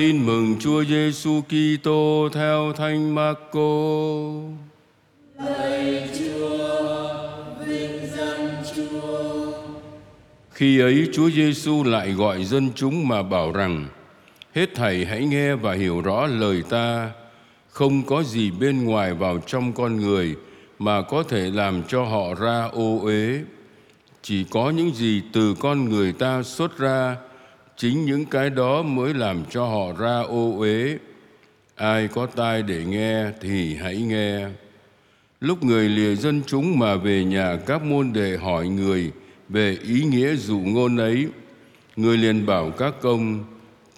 Tin mừng Chúa Giêsu Kitô theo Thánh Marco. Khi ấy Chúa Giêsu lại gọi dân chúng mà bảo rằng: Hết thảy hãy nghe và hiểu rõ lời ta, không có gì bên ngoài vào trong con người mà có thể làm cho họ ra ô uế. Chỉ có những gì từ con người ta xuất ra, chính những cái đó mới làm cho họ ra ô uế. Ai có tai để nghe thì hãy nghe. Lúc người lìa dân chúng mà về nhà các môn đệ hỏi người về ý nghĩa dụ ngôn ấy, người liền bảo các công,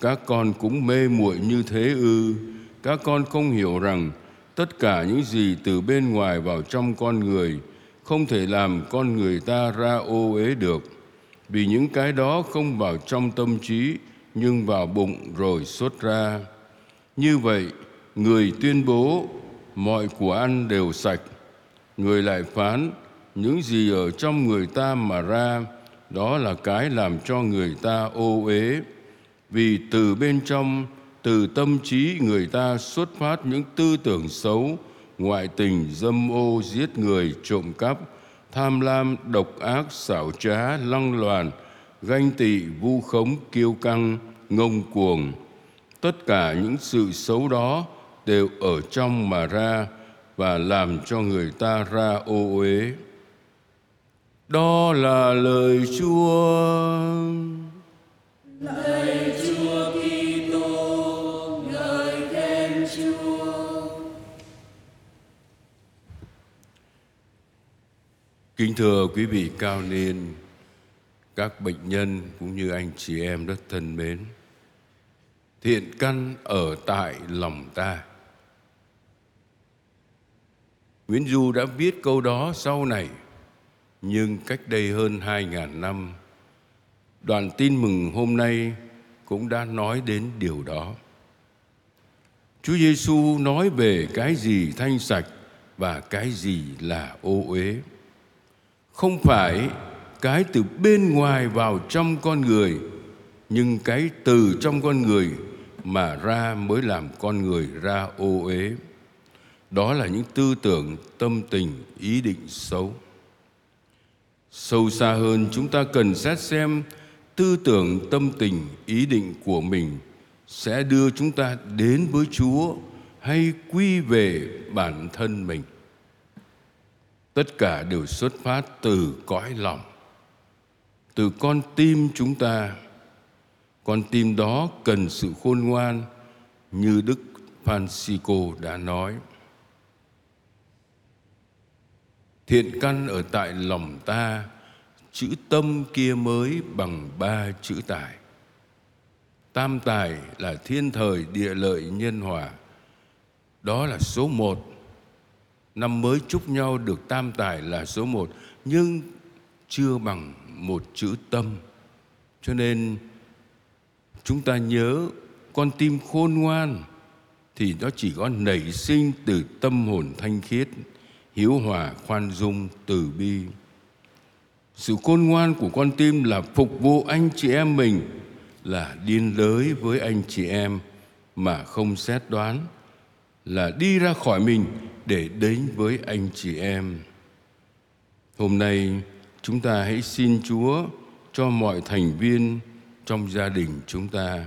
các con cũng mê muội như thế ư, các con không hiểu rằng tất cả những gì từ bên ngoài vào trong con người không thể làm con người ta ra ô uế được vì những cái đó không vào trong tâm trí, nhưng vào bụng rồi xuất ra. Như vậy, người tuyên bố mọi của ăn đều sạch. Người lại phán, những gì ở trong người ta mà ra, đó là cái làm cho người ta ô uế. Vì từ bên trong, từ tâm trí người ta xuất phát những tư tưởng xấu, ngoại tình dâm ô giết người, trộm cắp tham lam, độc ác, xảo trá, lăng loàn, ganh tị, vu khống, kiêu căng, ngông cuồng. Tất cả những sự xấu đó đều ở trong mà ra và làm cho người ta ra ô uế. Đó là lời chúa. Kính thưa quý vị cao niên, các bệnh nhân cũng như anh chị em rất thân mến. Thiện căn ở tại lòng ta. Nguyễn Du đã viết câu đó sau này, nhưng cách đây hơn 2.000 năm, đoàn tin mừng hôm nay cũng đã nói đến điều đó. Chúa Giêsu nói về cái gì thanh sạch và cái gì là ô uế không phải cái từ bên ngoài vào trong con người, nhưng cái từ trong con người mà ra mới làm con người ra ô uế. Đó là những tư tưởng, tâm tình, ý định xấu. Sâu xa hơn, chúng ta cần xét xem tư tưởng, tâm tình, ý định của mình sẽ đưa chúng ta đến với chúa hay quy về bản thân mình tất cả đều xuất phát từ cõi lòng. Từ con tim chúng ta, con tim đó cần sự khôn ngoan như đức francisco đã nói. Thiện căn ở tại lòng ta, chữ tâm kia mới bằng ba chữ tài. Tam tài là thiên thời địa lợi nhân hòa. Đó là số một năm mới chúc nhau được tam tài là số một, nhưng chưa bằng một chữ tâm. Cho nên, chúng ta nhớ con tim khôn ngoan thì nó chỉ có nảy sinh từ tâm hồn thanh khiết, hiếu hòa, khoan dung, từ bi. Sự khôn ngoan của con tim là phục vụ anh chị em mình, là điên đới với anh chị em mà không xét đoán là đi ra khỏi mình để đến với anh chị em. Hôm nay, chúng ta hãy xin chúa cho mọi thành viên trong gia đình chúng ta,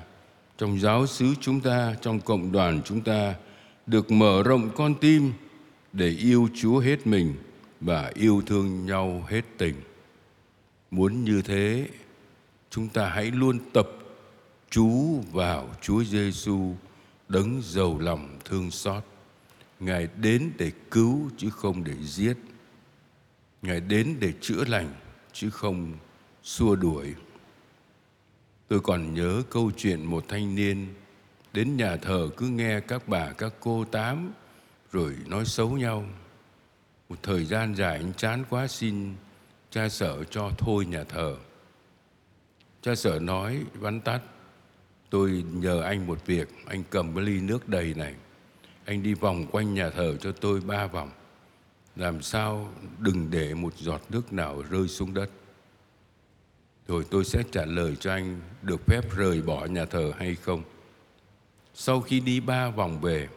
trong giáo xứ chúng ta, trong cộng đoàn chúng ta được mở rộng con tim để yêu chúa hết mình và yêu thương nhau hết tình. Muốn như thế, chúng ta hãy luôn tập chú vào chúa giêsu đấng giàu lòng thương xót. Ngài đến để cứu chứ không để giết. Ngài đến để chữa lành chứ không xua đuổi. Tôi còn nhớ câu chuyện một thanh niên đến nhà thờ cứ nghe các bà, các cô tám rồi nói xấu nhau. Một thời gian dài anh chán quá xin cha sở cho thôi nhà thờ. Cha sở nói vắn tắt tôi nhờ anh một việc anh cầm cái ly nước đầy này anh đi vòng quanh nhà thờ cho tôi ba vòng làm sao đừng để một giọt nước nào rơi xuống đất rồi tôi sẽ trả lời cho anh được phép rời bỏ nhà thờ hay không Sau khi đi ba vòng về,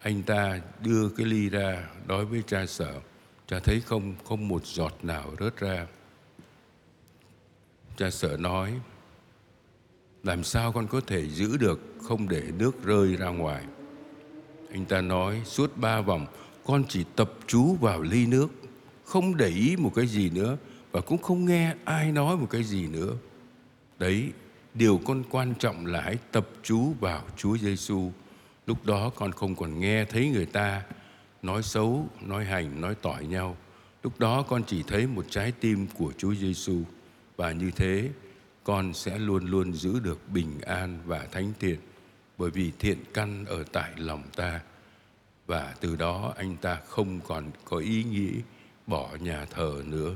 anh ta đưa cái ly ra nói với cha sở. Cha thấy không, không một giọt nào rớt ra. Cha sở nói, làm sao con có thể giữ được không để nước rơi ra ngoài. Anh ta nói suốt ba vòng con chỉ tập chú vào ly nước, không để ý một cái gì nữa và cũng không nghe ai nói một cái gì nữa. Đấy, điều con quan trọng là hãy tập chú vào Chúa Giêsu. Lúc đó con không còn nghe thấy người ta nói xấu, nói hành, nói tỏi nhau. Lúc đó con chỉ thấy một trái tim của Chúa Giêsu và như thế con sẽ luôn luôn giữ được bình an và thánh thiện, bởi vì thiện căn ở tại lòng ta. Và từ đó anh ta không còn có ý nghĩ bỏ nhà thờ nữa.